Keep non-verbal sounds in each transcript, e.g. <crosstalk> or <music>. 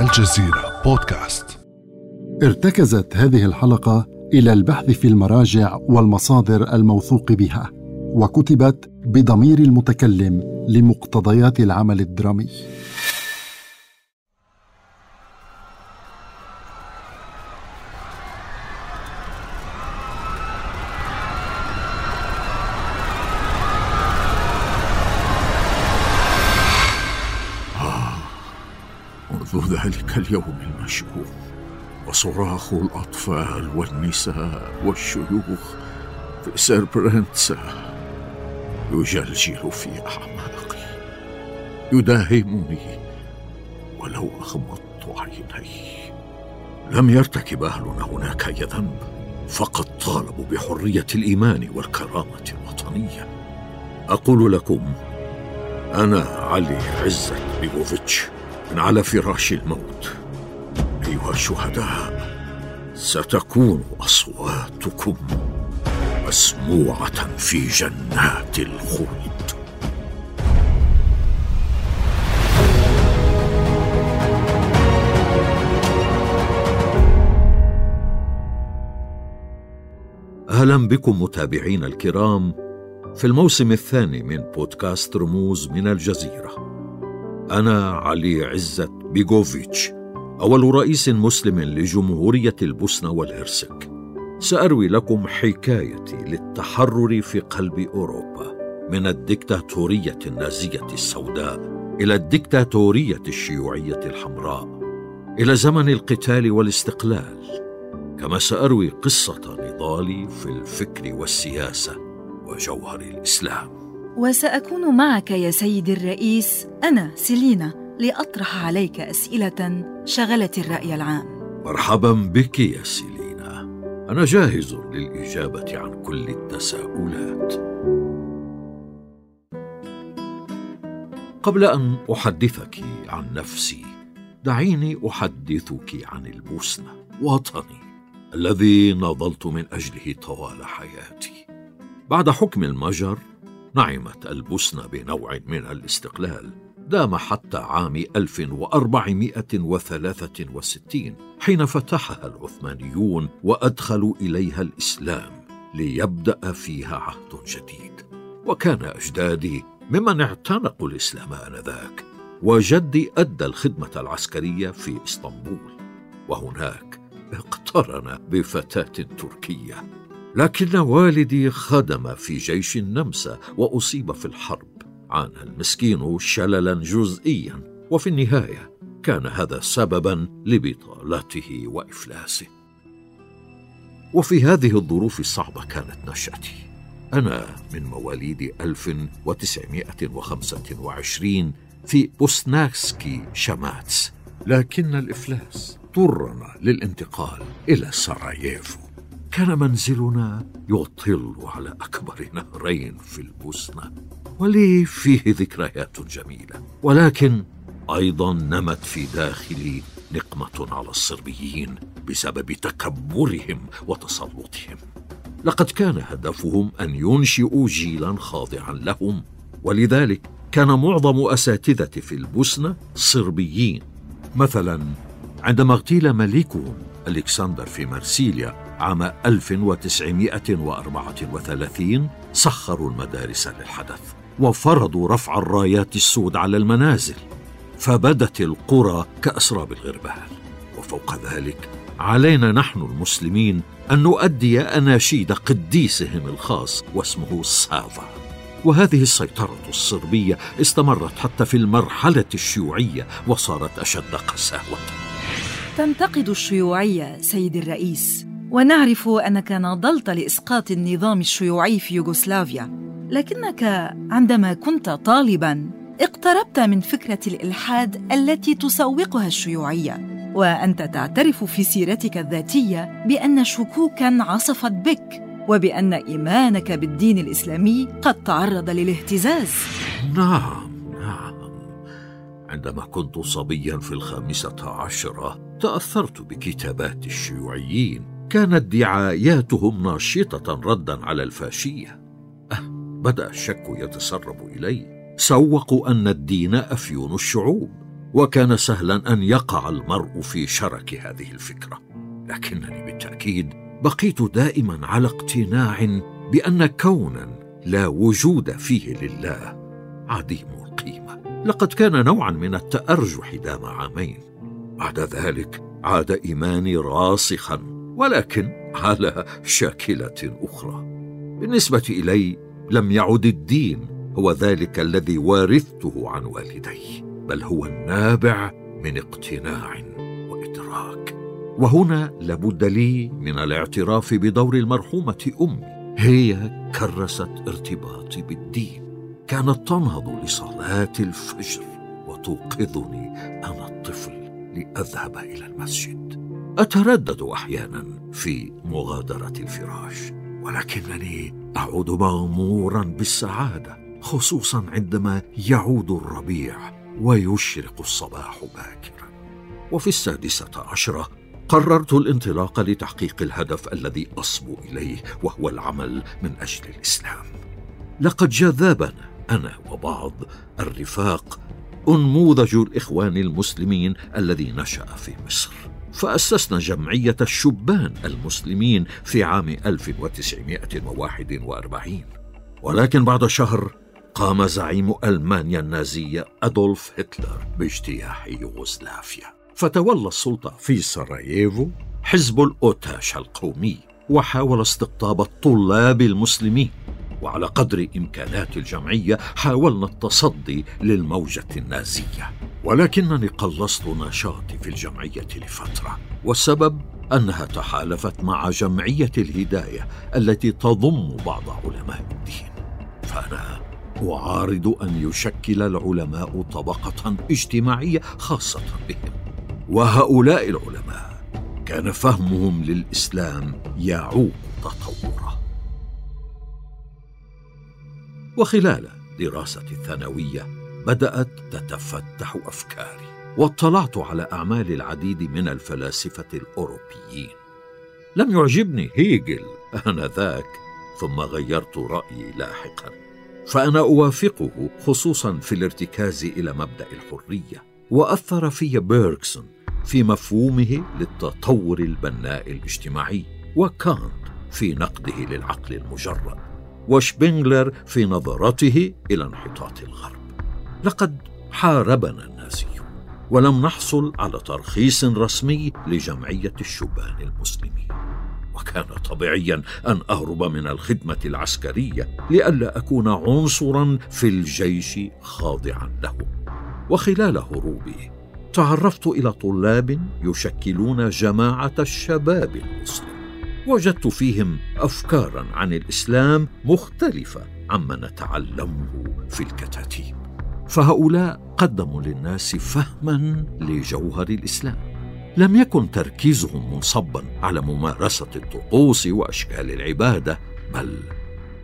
الجزيرة بودكاست. ارتكزت هذه الحلقة إلى البحث في المراجع والمصادر الموثوق بها وكتبت بضمير المتكلم لمقتضيات العمل الدرامي. اليوم المشؤوم وصراخ الأطفال والنساء والشيوخ في سيربرنتسا يجلجل في أعماقي. يداهمني ولو أغمضت عيني. لم يرتكب أهلنا هناك أي ذنب فقط طالبوا بحرية الإيمان والكرامة الوطنية. أقول لكم أنا علي عزت بيبوفيتش من على فراش الموت. أيها الشهداء ستكون أصواتكم مسموعة في جنات الخلد. أهلا بكم متابعينا الكرام في الموسم الثاني من بودكاست رموز من الجزيرة. أنا علي عزت بيغوفيتش أول رئيس مسلم لجمهورية البوسنة والهرسك. سأروي لكم حكايتي للتحرر في قلب أوروبا من الدكتاتورية النازية السوداء إلى الدكتاتورية الشيوعية الحمراء إلى زمن القتال والاستقلال. كما سأروي قصة نضالي في الفكر والسياسة وجوهر الإسلام. وسأكون معك يا سيدي الرئيس أنا سيلينا لأطرح عليك أسئلة شغلت الرأي العام. مرحبا بك يا سيلينا. أنا جاهز للإجابة عن كل التساؤلات. قبل أن أحدثك عن نفسي دعيني أحدثك عن البوسنة وطني الذي نضلت من أجله طوال حياتي. بعد حكم المجر نعمت البوسنة بنوع من الاستقلال دام حتى عام 1463 حين فتحها العثمانيون وأدخلوا إليها الإسلام ليبدأ فيها عهد جديد. وكان أجدادي ممن اعتنقوا الإسلام آنذاك وجدي أدى الخدمة العسكرية في إسطنبول. وهناك اقترن بفتاة تركية لكن والدي خدم في جيش النمسا وأصيب في الحرب. عانى المسكين شللا جزئيا وفي النهاية كان هذا سببا لبطالته وإفلاسه. وفي هذه الظروف الصعبة كانت نشأتي. أنا من مواليد 1925 في بوسانسكي شاماتس لكن الإفلاس اضطرنا للانتقال إلى سراييفو كان منزلنا يطل على أكبر نهرين في البوسنة ولي فيه ذكريات جميلة ولكن أيضا نمت في داخلي نقمة على الصربيين بسبب تكبرهم وتسلطهم. لقد كان هدفهم أن ينشئوا جيلا خاضعا لهم ولذلك كان معظم أساتذة في البوسنة صربيين. مثلا عندما اغتيل ملكهم ألكسندر في مرسيليا عام 1934 سخروا المدارس للحدث وفرضوا رفع الرايات السود على المنازل فبدت القرى كأسراب الغربال. وفوق ذلك علينا نحن المسلمين أن نؤدي أناشيد قديسهم الخاص واسمه سافا وهذه السيطرة الصربية استمرت حتى في المرحلة الشيوعية وصارت أشد قساوة. تنتقد الشيوعية سيد الرئيس ونعرف أنك ناضلت لإسقاط النظام الشيوعي في يوغوسلافيا لكنك عندما كنت طالبا اقتربت من فكرة الإلحاد التي تسوقها الشيوعية وأنت تعترف في سيرتك الذاتية بأن شكوكا عصفت بك وبأن إيمانك بالدين الإسلامي قد تعرض للاهتزاز. نعم نعم. عندما كنت صبيا في الخامسة عشرة تأثرت بكتابات الشيوعيين كانت دعاياتهم ناشطة ردا على الفاشية. أه بدأ الشك يتسرب الي سوقوا أن الدين أفيون الشعوب وكان سهلا أن يقع المرء في شرك هذه الفكرة. لكنني بالتأكيد بقيت دائما على اقتناع بأن كونا لا وجود فيه لله عديم القيمة. لقد كان نوعا من التأرجح دام عامين. بعد ذلك عاد إيماني راسخا ولكن على شاكلة أخرى. بالنسبة إلي لم يعد الدين هو ذلك الذي وارثته عن والدي بل هو النابع من اقتناع وإدراك. وهنا لابد لي من الاعتراف بدور المرحومة أمي. هي كرست ارتباطي بالدين. كانت تنهض لصلاة الفجر وتوقظني أنا الطفل لأذهب إلى المسجد. أتردد أحيانا في مغادرة الفراش ولكنني أعود مغمورا بالسعادة خصوصا عندما يعود الربيع ويشرق الصباح باكرا. وفي السادسة عشرة قررت الانطلاق لتحقيق الهدف الذي اصبو إليه وهو العمل من أجل الإسلام. لقد جذبنا أنا وبعض الرفاق أنموذج الإخوان المسلمين الذي نشأ في مصر. فأسسنا جمعية الشبان المسلمين في عام 1941 ولكن بعد شهر قام زعيم ألمانيا النازيه أدولف هتلر باجتياح يوغوسلافيا. فتولى السلطة في سراييفو حزب الأوتاش القومي وحاول استقطاب الطلاب المسلمين. وعلى قدر إمكانات الجمعية حاولنا التصدي للموجة النازية. ولكنني قلصت نشاطي في الجمعية لفترة والسبب أنها تحالفت مع جمعية الهداية التي تضم بعض علماء الدين. فأنا أعارض أن يشكل العلماء طبقة اجتماعية خاصة بهم. وهؤلاء العلماء كان فهمهم للإسلام يعوق تطوره وخلال دراستي الثانوية بدأت تتفتح أفكاري واطلعت على أعمال العديد من الفلاسفة الأوروبيين. لم يعجبني هيجل آنذاك ثم غيرت رأيي لاحقا. فأنا أوافقه خصوصا في الارتكاز إلى مبدأ الحرية وأثر في بيركسون في مفهومه للتطور البناء الاجتماعي وكانت في نقده للعقل المجرد. وشبينغلر في نظرته إلى انحطاط الغرب. لقد حاربنا النازيون ولم نحصل على ترخيص رسمي لجمعية الشبان المسلمين. وكان طبيعيا أن أهرب من الخدمة العسكرية لئلا أكون عنصرا في الجيش خاضعا له. وخلال هروبي تعرفت إلى طلاب يشكلون جماعة الشباب المسلم وجدت فيهم افكارا عن الإسلام مختلفة عما نتعلمه في الكتاتيب. فهؤلاء قدموا للناس فهما لجوهر الإسلام. لم يكن تركيزهم منصبا على ممارسة الطقوس وأشكال العبادة بل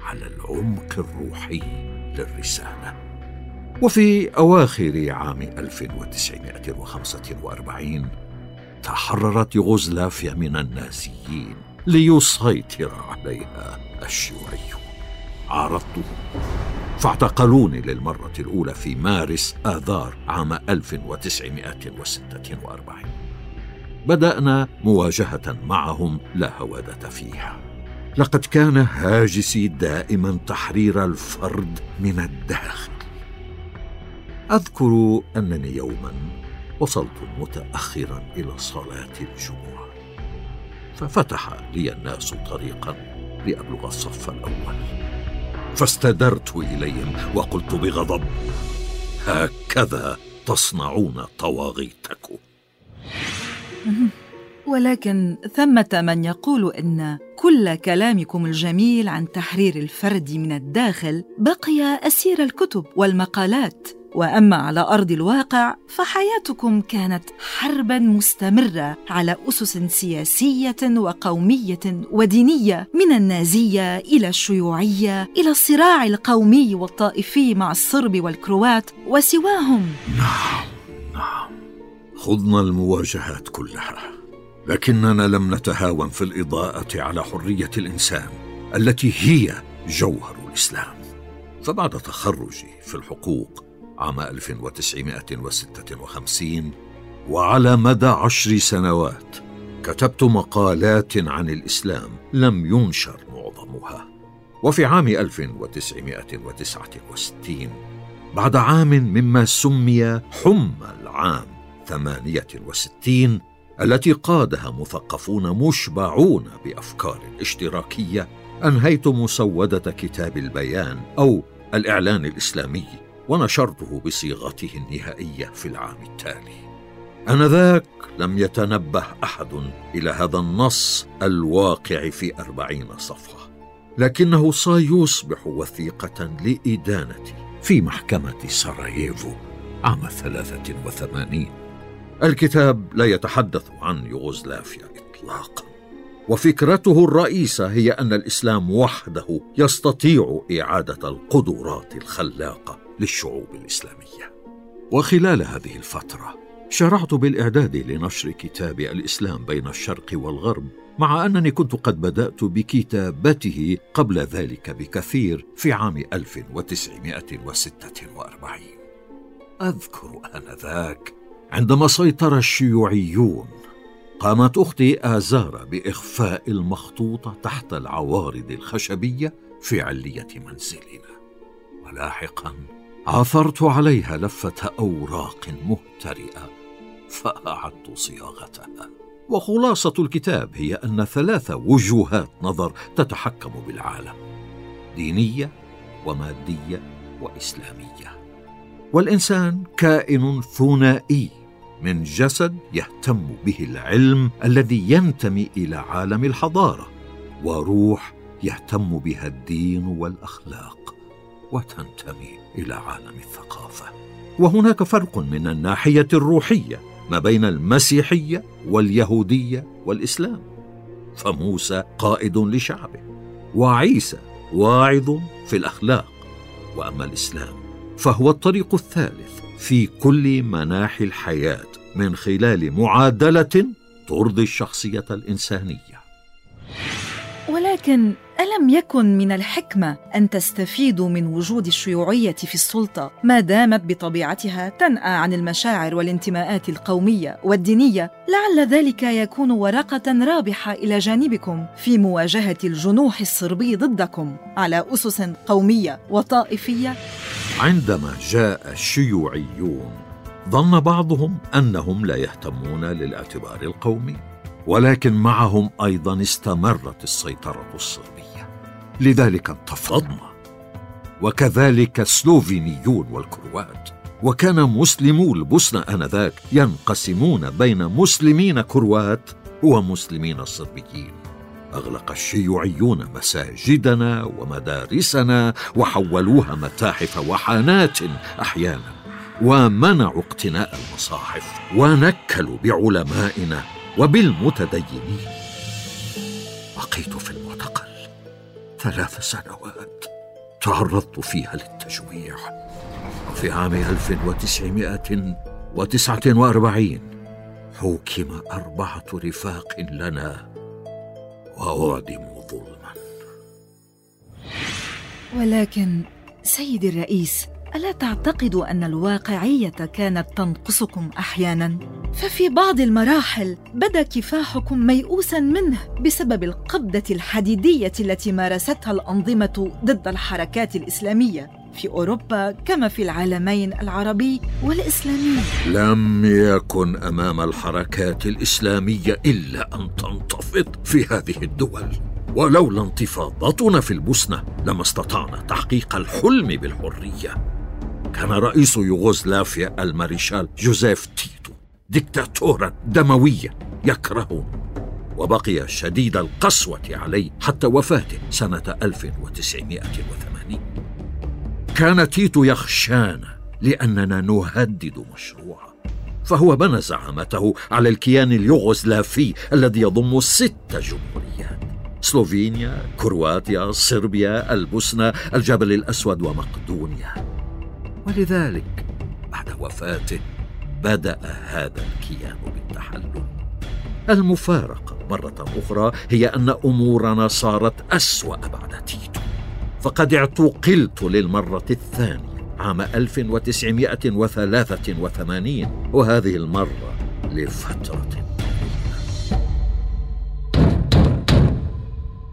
على العمق الروحي للرسالة. وفي أواخر عام 1945 تحررت يوغوسلافيا من النازيين. ليسيطر عليها الشيوعي عارضته فاعتقلوني للمرة الأولى في مارس آذار عام 1946 بدأنا مواجهة معهم لا هوادة فيها. لقد كان هاجسي دائما تحرير الفرد من الداخل. أذكر أنني يوما وصلت متأخرا إلى صلاة الجمعة. ففتح لي الناس طريقا لأبلغ الصف الأول. فاستدرت إليهم وقلت بغضب هكذا تصنعون طواغيتكم ولكن ثمة من يقول إن كل كلامكم الجميل عن تحرير الفرد من الداخل بقي أسير الكتب والمقالات. وأما على أرض الواقع فحياتكم كانت حربا مستمرة على أسس سياسية وقومية ودينية من النازية إلى الشيوعية إلى الصراع القومي والطائفي مع الصرب والكروات وسواهم. نعم نعم. خضنا المواجهات كلها لكننا لم نتهاون في الإضاءة على حرية الإنسان التي هي جوهر الإسلام. فبعد تخرجي في الحقوق عام 1956 وعلى مدى عشر سنوات كتبت مقالات عن الإسلام لم ينشر معظمها. وفي عام 1969 بعد عام مما سمي حمى العام 68 التي قادها مثقفون مشبعون بأفكار اشتراكية أنهيت مسودة كتاب البيان أو الإعلان الإسلامي. ونشرته بصيغته النهائية في العام التالي. آنذاك لم يتنبه أحد إلى هذا النص الواقع في أربعين صفحة. لكنه سيصبح وثيقة لإدانتي في محكمة سراييفو عام ثلاثة وثمانين. الكتاب لا يتحدث عن يوغوسلافيا اطلاقا. وفكرته الرئيسة هي أن الإسلام وحده يستطيع إعادة القدرات الخلاقة للشعوب الإسلامية. وخلال هذه الفترة شرعت بالإعداد لنشر كتاب الإسلام بين الشرق والغرب مع أنني كنت قد بدأت بكتابته قبل ذلك بكثير في عام 1946 أذكر آنذاك عندما سيطر الشيوعيون قامت أختي ازاره بإخفاء المخطوطه تحت العوارض الخشبية في علية منزلنا. ولاحقا عثرت عليها لفة أوراق مهترئة فاعدت صياغتها. وخلاصة الكتاب هي أن ثلاث وجوهات نظر تتحكم بالعالم دينية ومادية وإسلامية. والإنسان كائن ثنائي من جسد يهتم به العلم الذي ينتمي إلى عالم الحضارة وروح يهتم بها الدين والأخلاق. وتنتمي إلى عالم الثقافة. وهناك فرق من الناحية الروحية ما بين المسيحية واليهودية والإسلام. فموسى قائد لشعبه وعيسى واعظ في الأخلاق. وأما الإسلام فهو الطريق الثالث في كل مناحي الحياة من خلال معادلة ترضي الشخصية الإنسانية. ولكن ألم يكن من الحكمة أن تستفيدوا من وجود الشيوعية في السلطة ما دامت بطبيعتها تنأى عن المشاعر والانتماءات القومية والدينية؟ لعل ذلك يكون ورقة رابحة إلى جانبكم في مواجهة الجنوح الصربي ضدكم على أسس قومية وطائفية. عندما جاء الشيوعيون ظن بعضهم أنهم لا يهتمون للاعتبار القومي. ولكن معهم أيضا استمرت السيطرة الصربيه لذلك انتفضنا وكذلك السلوفينيون والكروات. وكان مسلمو البوسنة آنذاك ينقسمون بين مسلمين كروات ومسلمين صربيين أغلق الشيوعيون مساجدنا ومدارسنا وحولوها متاحف وحانات أحيانا. ومنعوا اقتناء المصاحف ونكلوا بعلمائنا وبالمتدينين. بقيت في المعتقل ثلاث سنوات. تعرضت فيها للتجويع وفي عام 1949 حوكم أربعة رفاق لنا وأعدموا ظلما. ولكن سيدي الرئيس ألا تعتقد أن الواقعية كانت تنقصكم أحيانا؟ ففي بعض المراحل بدا كفاحكم ميؤوسا منه بسبب القبضة الحديدية التي مارستها الأنظمة ضد الحركات الإسلامية في أوروبا كما في العالمين العربي والإسلامي. لم يكن أمام الحركات الإسلامية إلا أن تنتفض في هذه الدول. ولولا انتفاضتنا في البوسنة لما استطعنا تحقيق الحلم بالحرية. كان رئيس يوغوسلافيا الماريشال جوزيف تيتو دكتاتورا دمويا يكرهه وبقي شديد القسوة عليه حتى وفاته سنة 1980 كان تيتو يخشانا لأننا نهدد مشروعه فهو بنى زعامته على الكيان اليوغوسلافي الذي يضم ست جمهوريات سلوفينيا، كرواتيا، صربيا، البوسنة، الجبل الأسود ومقدونيا. ولذلك بعد وفاته بدأ هذا الكيان بالتحلل. المفارقة مرة أخرى هي أن أمورنا صارت أسوأ بعد تيتو. فقد اعتقلت للمرة الثانية عام 1983 وهذه المرة لفترة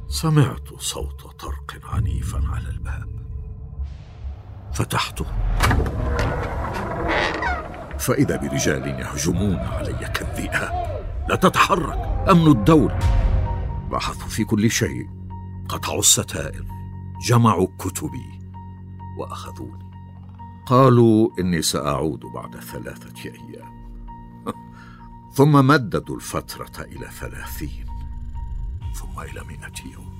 سمعت صوت طرق عنيفا على الباب. فتحته. فإذا برجال يهجمون علي كالذئاب لا تتحرك. أمن الدولة بحثوا في كل شيء. قطعوا الستائر. جمعوا كتبي. وأخذوني. قالوا إني سأعود بعد ثلاثة أيام. <laughs> ثم مددوا الفترة إلى ثلاثين. ثم إلى مئة يوم.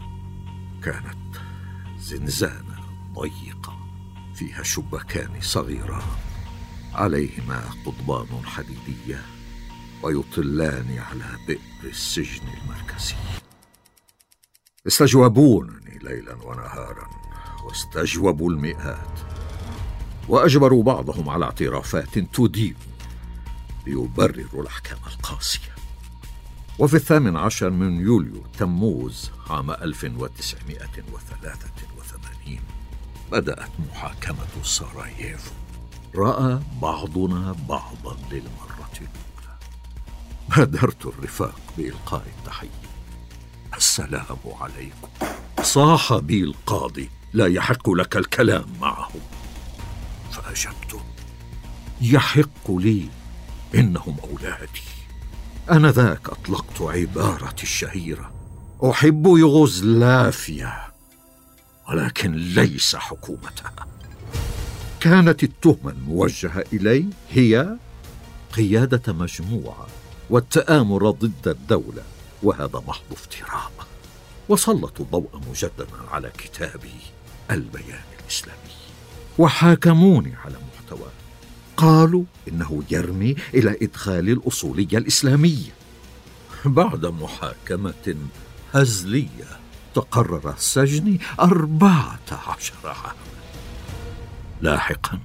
كانت زنزانة ضيقة. فيها شبكان صغيران عليهما قضبان حديدية ويطلان على بئر السجن المركزي. استجوبونني ليلا ونهارا واستجوبوا المئات. وأجبروا بعضهم على اعترافات تدين ليبرروا الأحكام القاسية. وفي الثامن عشر من يوليو تموز عام 1983 بدأت محاكمة سراييفو رأى بعضنا بعضا للمرة الأولى. بادرت الرفاق بإلقاء التحية. السلام عليكم. صاح بي القاضي لا يحق لك الكلام معهم فأجبت. يحق لي إنهم أولادي آنذاك أطلقت عبارتي الشهيرة. أحب يوغوسلافيا ولكن ليس حكومتها. كانت التهمة الموجهة إلي هي قيادة مجموعة والتآمر ضد الدولة وهذا محض افتراء. وسلطوا الضوء مجددا على كتابي البيان الإسلامي. وحاكموني على محتواه قالوا إنه يرمي إلى إدخال الأصولية الإسلامية. بعد محاكمة هزلية تقرر سجني أربعة عشر عاما لاحقا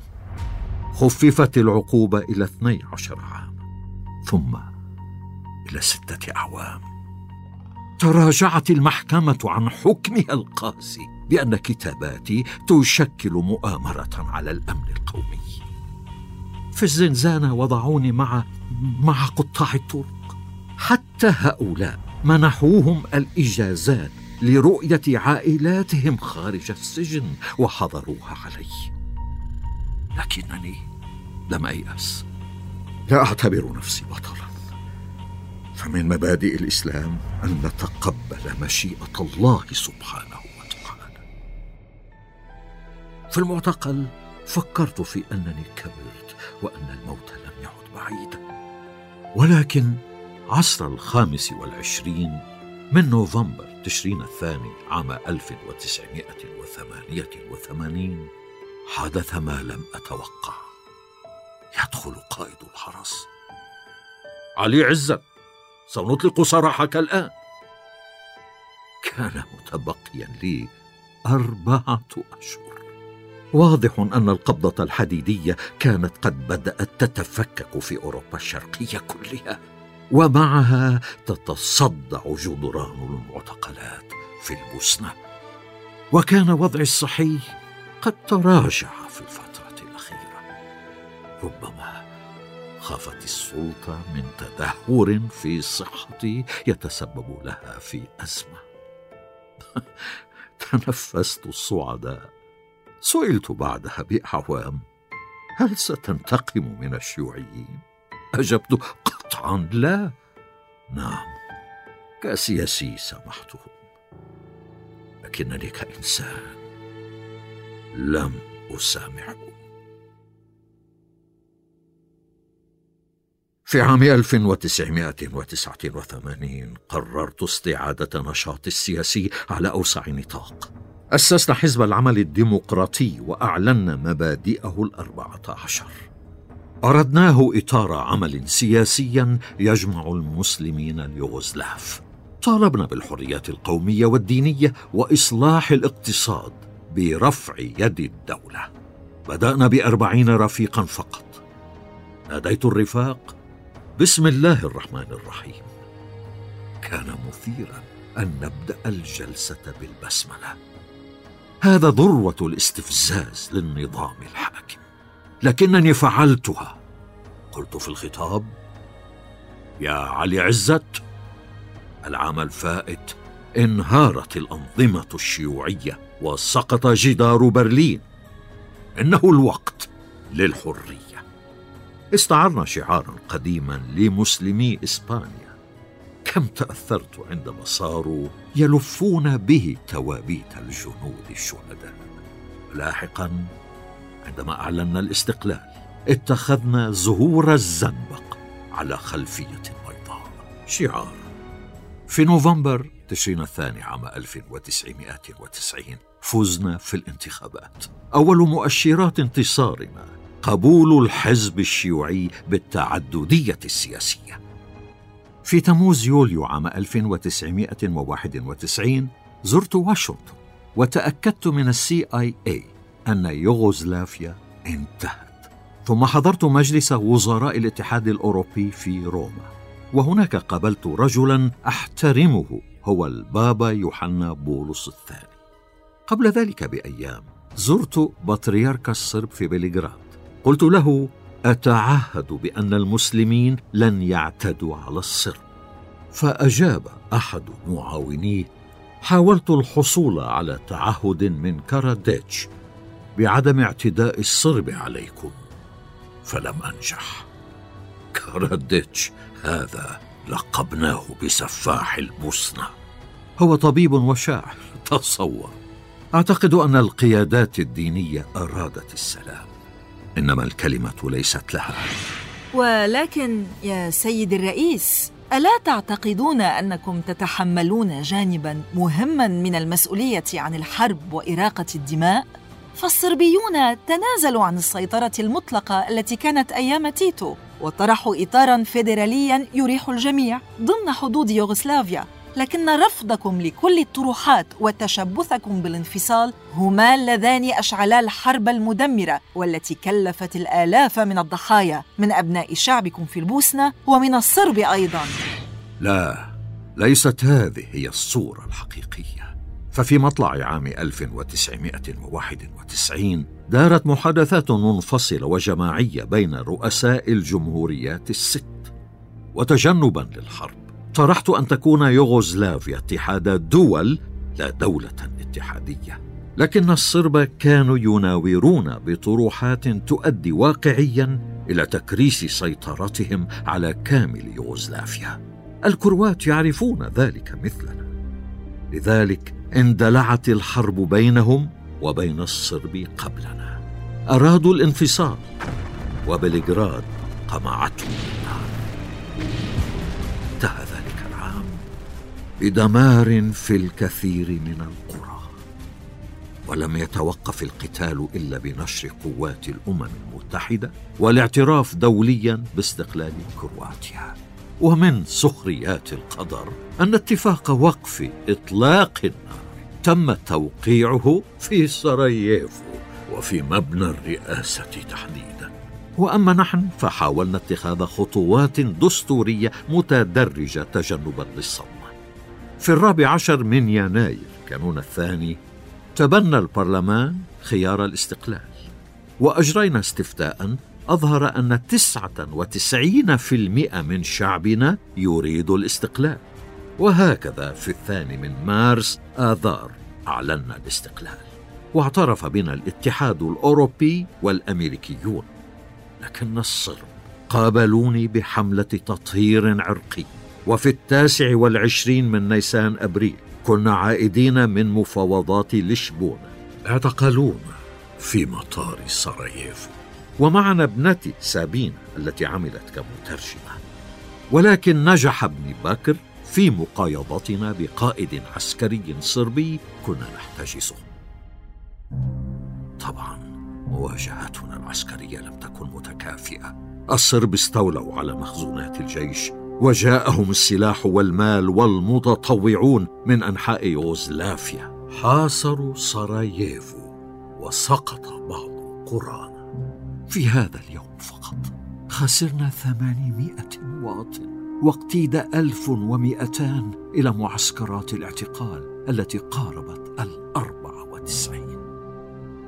خففت العقوبة إلى اثني عشر عاما ثم إلى ستة أعوام. تراجعت المحكمة عن حكمها القاسي بأن كتاباتي تشكل مؤامرة على الأمن القومي. في الزنزانة وضعوني مع مع قطاع الطرق حتى هؤلاء منحوهم الإجازات لرؤية عائلاتهم خارج السجن وحضروها علي. لكنني لم أيأس. لا أعتبر نفسي بطلا. فمن مبادئ الإسلام أن نتقبل مشيئة الله سبحانه وتعالى. في المعتقل فكرت في أنني كبرت وأن الموت لم يعد بعيدا. ولكن عصر الخامس والعشرين من نوفمبر تشرين الثاني عام 1988 حدث ما لم أتوقع. يدخل قائد الحرس. علي عزت سنطلق سراحك الآن. كان متبقيا لي أربعة أشهر. واضح أن القبضة الحديدية كانت قد بدأت تتفكك في أوروبا الشرقية كلها. ومعها تتصدع جدران المعتقلات في البوسنة. وكان وضعي الصحي قد تراجع في الفترة الأخيرة. ربما خافت السلطة من تدهور في صحتي يتسبب لها في أزمة. <laughs> تنفست الصعداء سئلت بعدها باعوام هل ستنتقم من الشيوعيين؟ أجبت قطعا. لا. نعم. كسياسي سامحتهم لكنني كانسان لم اسامحهم في عام 1989 قررت استعادة نشاطي السياسي على أوسع نطاق. أسسنا حزب العمل الديمقراطي وأعلنا مبادئه الأربعة عشر. أردناه إطار عمل سياسيا يجمع المسلمين اليوغوسلاف. طالبنا بالحريات القومية والدينية وإصلاح الاقتصاد برفع يد الدولة. بدأنا بأربعين رفيقا فقط. ناديت الرفاق بسم الله الرحمن الرحيم. كان مثيرا أن نبدأ الجلسة بالبسملة. هذا ذروة الاستفزاز للنظام الحاكم. لكنني فعلتها. قلت في الخطاب يا علي عزت العام الفائت انهارت الأنظمة الشيوعية وسقط جدار برلين. إنه الوقت للحرية. استعرنا شعارا قديما لمسلمي إسبانيا. كم تأثرت عندما صاروا يلفون به توابيت الجنود الشهداء. لاحقا عندما اعلنا الاستقلال اتخذنا زهور الزنبق على خلفية بيضاء شعار. في نوفمبر تشرين الثاني عام 1990 فزنا في الانتخابات. أول مؤشرات انتصارنا قبول الحزب الشيوعي بالتعددية السياسية. في تموز يوليو عام 1991 زرت واشنطن وتأكدت من السي آي اي أن يوغوسلافيا انتهت. ثم حضرت مجلس وزراء الاتحاد الأوروبي في روما وهناك قابلت رجلا أحترمه هو البابا يوحنا بولس الثاني. قبل ذلك بأيام زرت بطريرك الصرب في بلغراد. قلت له أتعهد بأن المسلمين لن يعتدوا على الصرب. فأجاب أحد معاونيه حاولت الحصول على تعهد من كاراديتش بعدم اعتداء الصرب عليكم. فلم أنجح. كاراديتش هذا لقبناه بسفاح البوسنة. هو طبيب وشاعر تصور. أعتقد أن القيادات الدينية أرادت السلام. إنما الكلمة ليست لها. ولكن يا سيد الرئيس ألا تعتقدون أنكم تتحملون جانبا مهما من المسؤولية عن الحرب وإراقة الدماء؟ فالصربيون تنازلوا عن السيطرة المطلقة التي كانت أيام تيتو وطرحوا إطارا فيدراليا يريح الجميع ضمن حدود يوغوسلافيا. لكن رفضكم لكل الطروحات وتشبثكم بالانفصال هما اللذان أشعلا الحرب المدمرة والتي كلفت الآلاف من الضحايا من أبناء شعبكم في البوسنة ومن الصرب أيضا. لا ليست هذه هي الصورة الحقيقية. ففي مطلع عام 1991 دارت محادثات منفصلة وجماعية بين رؤساء الجمهوريات الست وتجنبا للحرب. طرحت أن تكون يوغوسلافيا اتحاد دول لا دولة اتحادية. لكن الصرب كانوا يناورون بطروحات تؤدي واقعيا إلى تكريس سيطرتهم على كامل يوغوسلافيا. الكروات يعرفون ذلك مثلنا. لذلك اندلعت الحرب بينهم وبين الصرب قبلنا. أرادوا الانفصال وبلغراد قمعتهم النار. انتهى بدمار في الكثير من القرى. ولم يتوقف القتال إلا بنشر قوات الأمم المتحدة والاعتراف دوليا باستقلال كرواتيا. ومن سخريات القدر أن اتفاق وقف إطلاق النار تم توقيعه في سراييفو وفي مبنى الرئاسة تحديدا. وأما نحن فحاولنا اتخاذ خطوات دستورية متدرجة تجنبا للصدمه في الرابع عشر من يناير كانون الثاني تبنى البرلمان خيار الاستقلال وأجرينا استفتاء أظهر أن تسعة وتسعين في المئة من شعبنا يريد الاستقلال. وهكذا في الثاني من مارس آذار أعلنا الاستقلال. واعترف بنا الاتحاد الأوروبي والأمريكيون. لكن الصرب قابلوني بحملة تطهير عرقي. وفي التاسع والعشرين من نيسان أبريل كنا عائدين من مفاوضات لشبونة. اعتقلونا في مطار سراييفو. ومعنا ابنتي سابينا التي عملت كمترجمة. ولكن نجح ابن بكر في مقايضتنا بقائد عسكري صربي كنا نحتجزه. طبعا مواجهتنا العسكرية لم تكن متكافئة. الصرب استولوا على مخزونات الجيش وجاءهم السلاح والمال والمتطوعون من أنحاء يوغوسلافيا. حاصروا سراييفو وسقط بعض قرانا في هذا اليوم فقط. خسرنا ثمانمائة مواطن واقتيد ألف ومئتان إلى معسكرات الاعتقال التي قاربت الأربع وتسعين.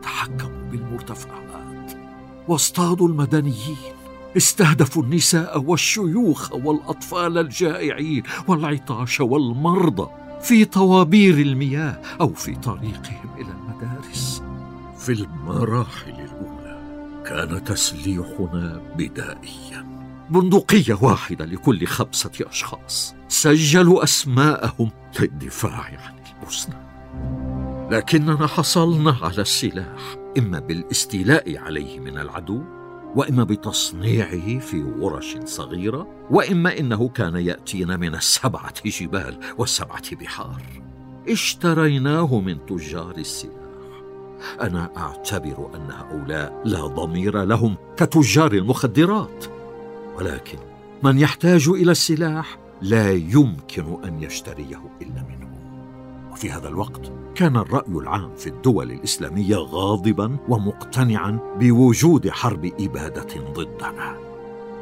تحكموا بالمرتفعات. واصطادوا المدنيين. استهدفوا النساء والشيوخ والأطفال الجائعين والعطاش والمرضى في طوابير المياه أو في طريقهم إلى المدارس. في المراحل كان تسليحنا بدائيا. بندقية واحدة لكل خمسة أشخاص. سجلوا أسماءهم للدفاع عن البوسنة. لكننا حصلنا على السلاح إما بالاستيلاء عليه من العدو وإما بتصنيعه في ورش صغيرة وإما إنه كان يأتينا من السبعة جبال والسبعه بحار. اشتريناه من تجار السلاح. أنا أعتبر أن هؤلاء لا ضمير لهم كتجار المخدرات. ولكن من يحتاج إلى السلاح لا يمكن أن يشتريه إلا منهم. وفي هذا الوقت كان الرأي العام في الدول الإسلامية غاضبا ومقتنعا بوجود حرب إبادة ضدنا.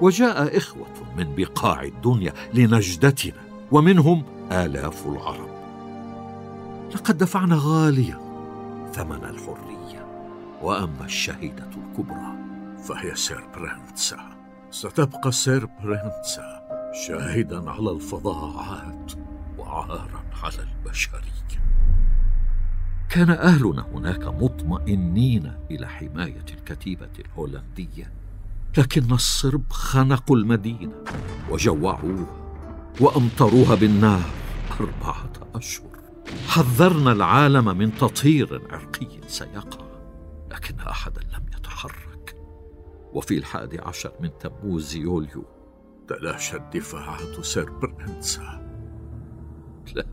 وجاء إخوة من بقاع الدنيا لنجدتنا ومنهم آلاف العرب. لقد دفعنا غاليا ثمن الحرية وأما الشهيدة الكبرى فهي سير برنتسا. ستبقى سير برنتسا شاهدا على الفظاعات وعارا على البشرية. كان أهلنا هناك مطمئنين إلى حماية الكتيبة الهولندية لكن الصرب خنقوا المدينة وجوعوها وأمطروها بالنار أربعة أشهر. حذرنا العالم من تطهير عرقي سيقع لكن احدا لم يتحرك. وفي الحادي عشر من تموز يوليو. تلاشت دفاعات سير برنسا. لا.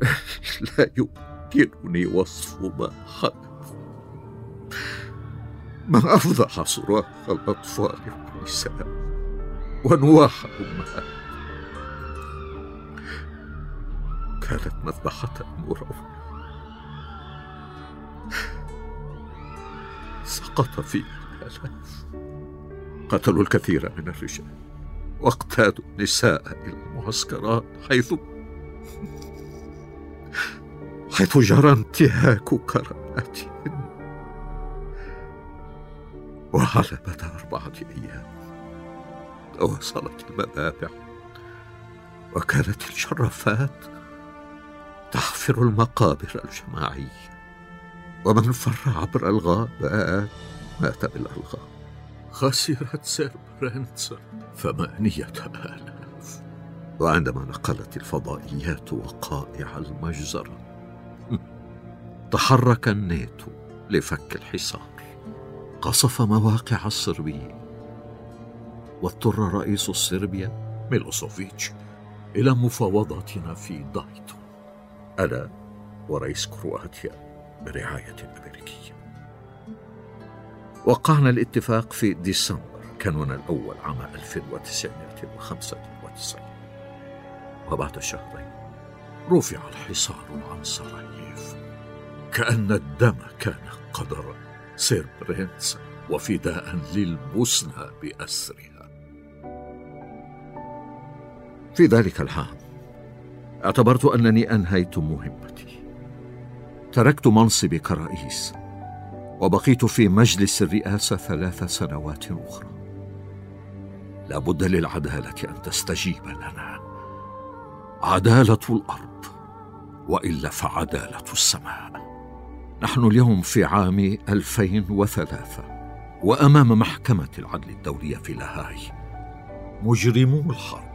<laughs> لا يمكنني وصف ما حدث ما أفضح صراخ الأطفال والنساء ونواح الأمهات كانت مذبحة مروعة سقط فيها الآلاف قتلوا الكثير من الرجال واقتادوا النساء إلى المعسكرات حيث حيث جرى انتهاك كراماتهن وعلى مدى أربعة أيام. تواصلت المذابح. وكانت الشرفات تحفر المقابر الجماعية ومن فر عبر الغابات مات بالألغام. خسرت سير برنسر ثمانية آلاف. وعندما نقلت الفضائيات وقائع المجزرة تحرك الناتو لفك الحصار. قصف مواقع الصربيين. واضطر رئيس صربيا ميلوسوفيتش إلى مفاوضاتنا في دايتون أنا ورئيس كرواتيا برعاية أمريكية وقعنا الاتفاق في ديسمبر كانون الأول عام 1995 وبعد شهرين رفع الحصار عن سراييف كأن الدم كان قدرا سير برنس وفداء للبوسنة بأسرها. في ذلك العام أعتبرت أنني أنهيت مهمتي. تركت منصبي كرئيس وبقيت في مجلس الرئاسة ثلاث سنوات أخرى. لا بد للعدالة أن تستجيب لنا. عدالة الأرض وإلا فعدالة السماء. نحن اليوم في عام 2003 وأمام محكمة العدل الدولية في لاهاي. مجرمو الحرب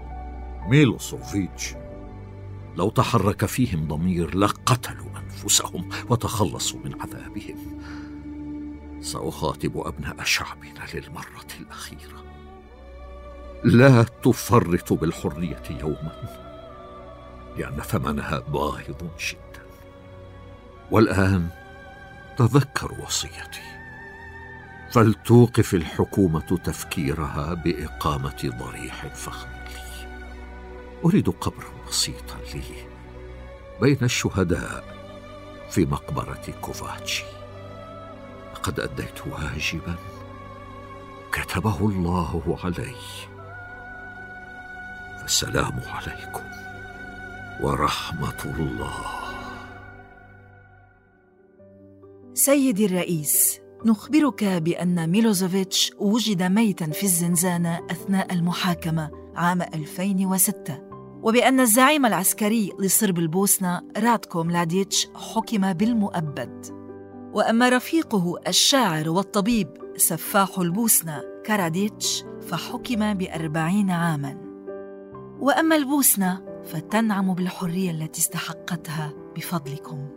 ميلوسوفيتش لو تحرك فيهم ضمير لقتلوا أنفسهم وتخلصوا من عذابهم. سأخاطب أبناء شعبنا للمرة الأخيرة. لا تفرطوا بالحرية يوما لأن ثمنها باهظ جدا. والآن تذكروا وصيتي. فلتوقف الحكومة تفكيرها بإقامة ضريح فخم لي. أريد قبرا بسيطا لي. بين الشهداء في مقبرة كوفاتشي. لقد أديت واجبا كتبه الله علي. فالسلام عليكم ورحمة الله. سيدي الرئيس نخبرك بأن ميلوزوفيتش وجد ميتا في الزنزانة أثناء المحاكمة عام 2006 وبأن الزعيم العسكري لصرب البوسنة راتكو ملاديتش حكم بالمؤبد. وأما رفيقه الشاعر والطبيب سفاح البوسنة كاراديتش فحكم بأربعين عاماً. وأما البوسنة فتنعم بالحرية التي استحقتها بفضلكم.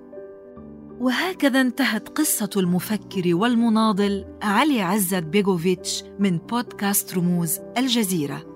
وهكذا انتهت قصة المفكر والمناضل علي عزت بيغوفيتش من بودكاست رموز الجزيرة.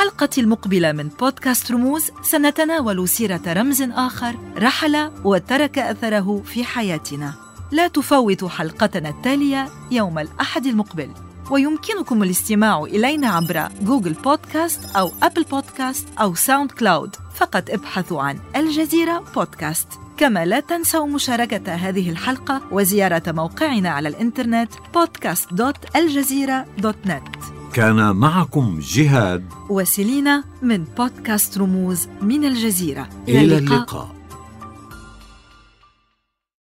الحلقة المقبلة من بودكاست رموز سنتناول سيرة رمز آخر رحل وترك أثره في حياتنا. لا تفوتوا حلقتنا التالية يوم الأحد المقبل. ويمكنكم الاستماع إلينا عبر Google Podcast أو Apple Podcast أو SoundCloud. فقط ابحثوا عن الجزيرة بودكاست. كما لا تنسوا مشاركة هذه الحلقة وزيارة موقعنا على الإنترنت podcast.aljazeera.net كان معكم جهاد. وسيلينا من بودكاست رموز من الجزيرة. إلى اللقاء.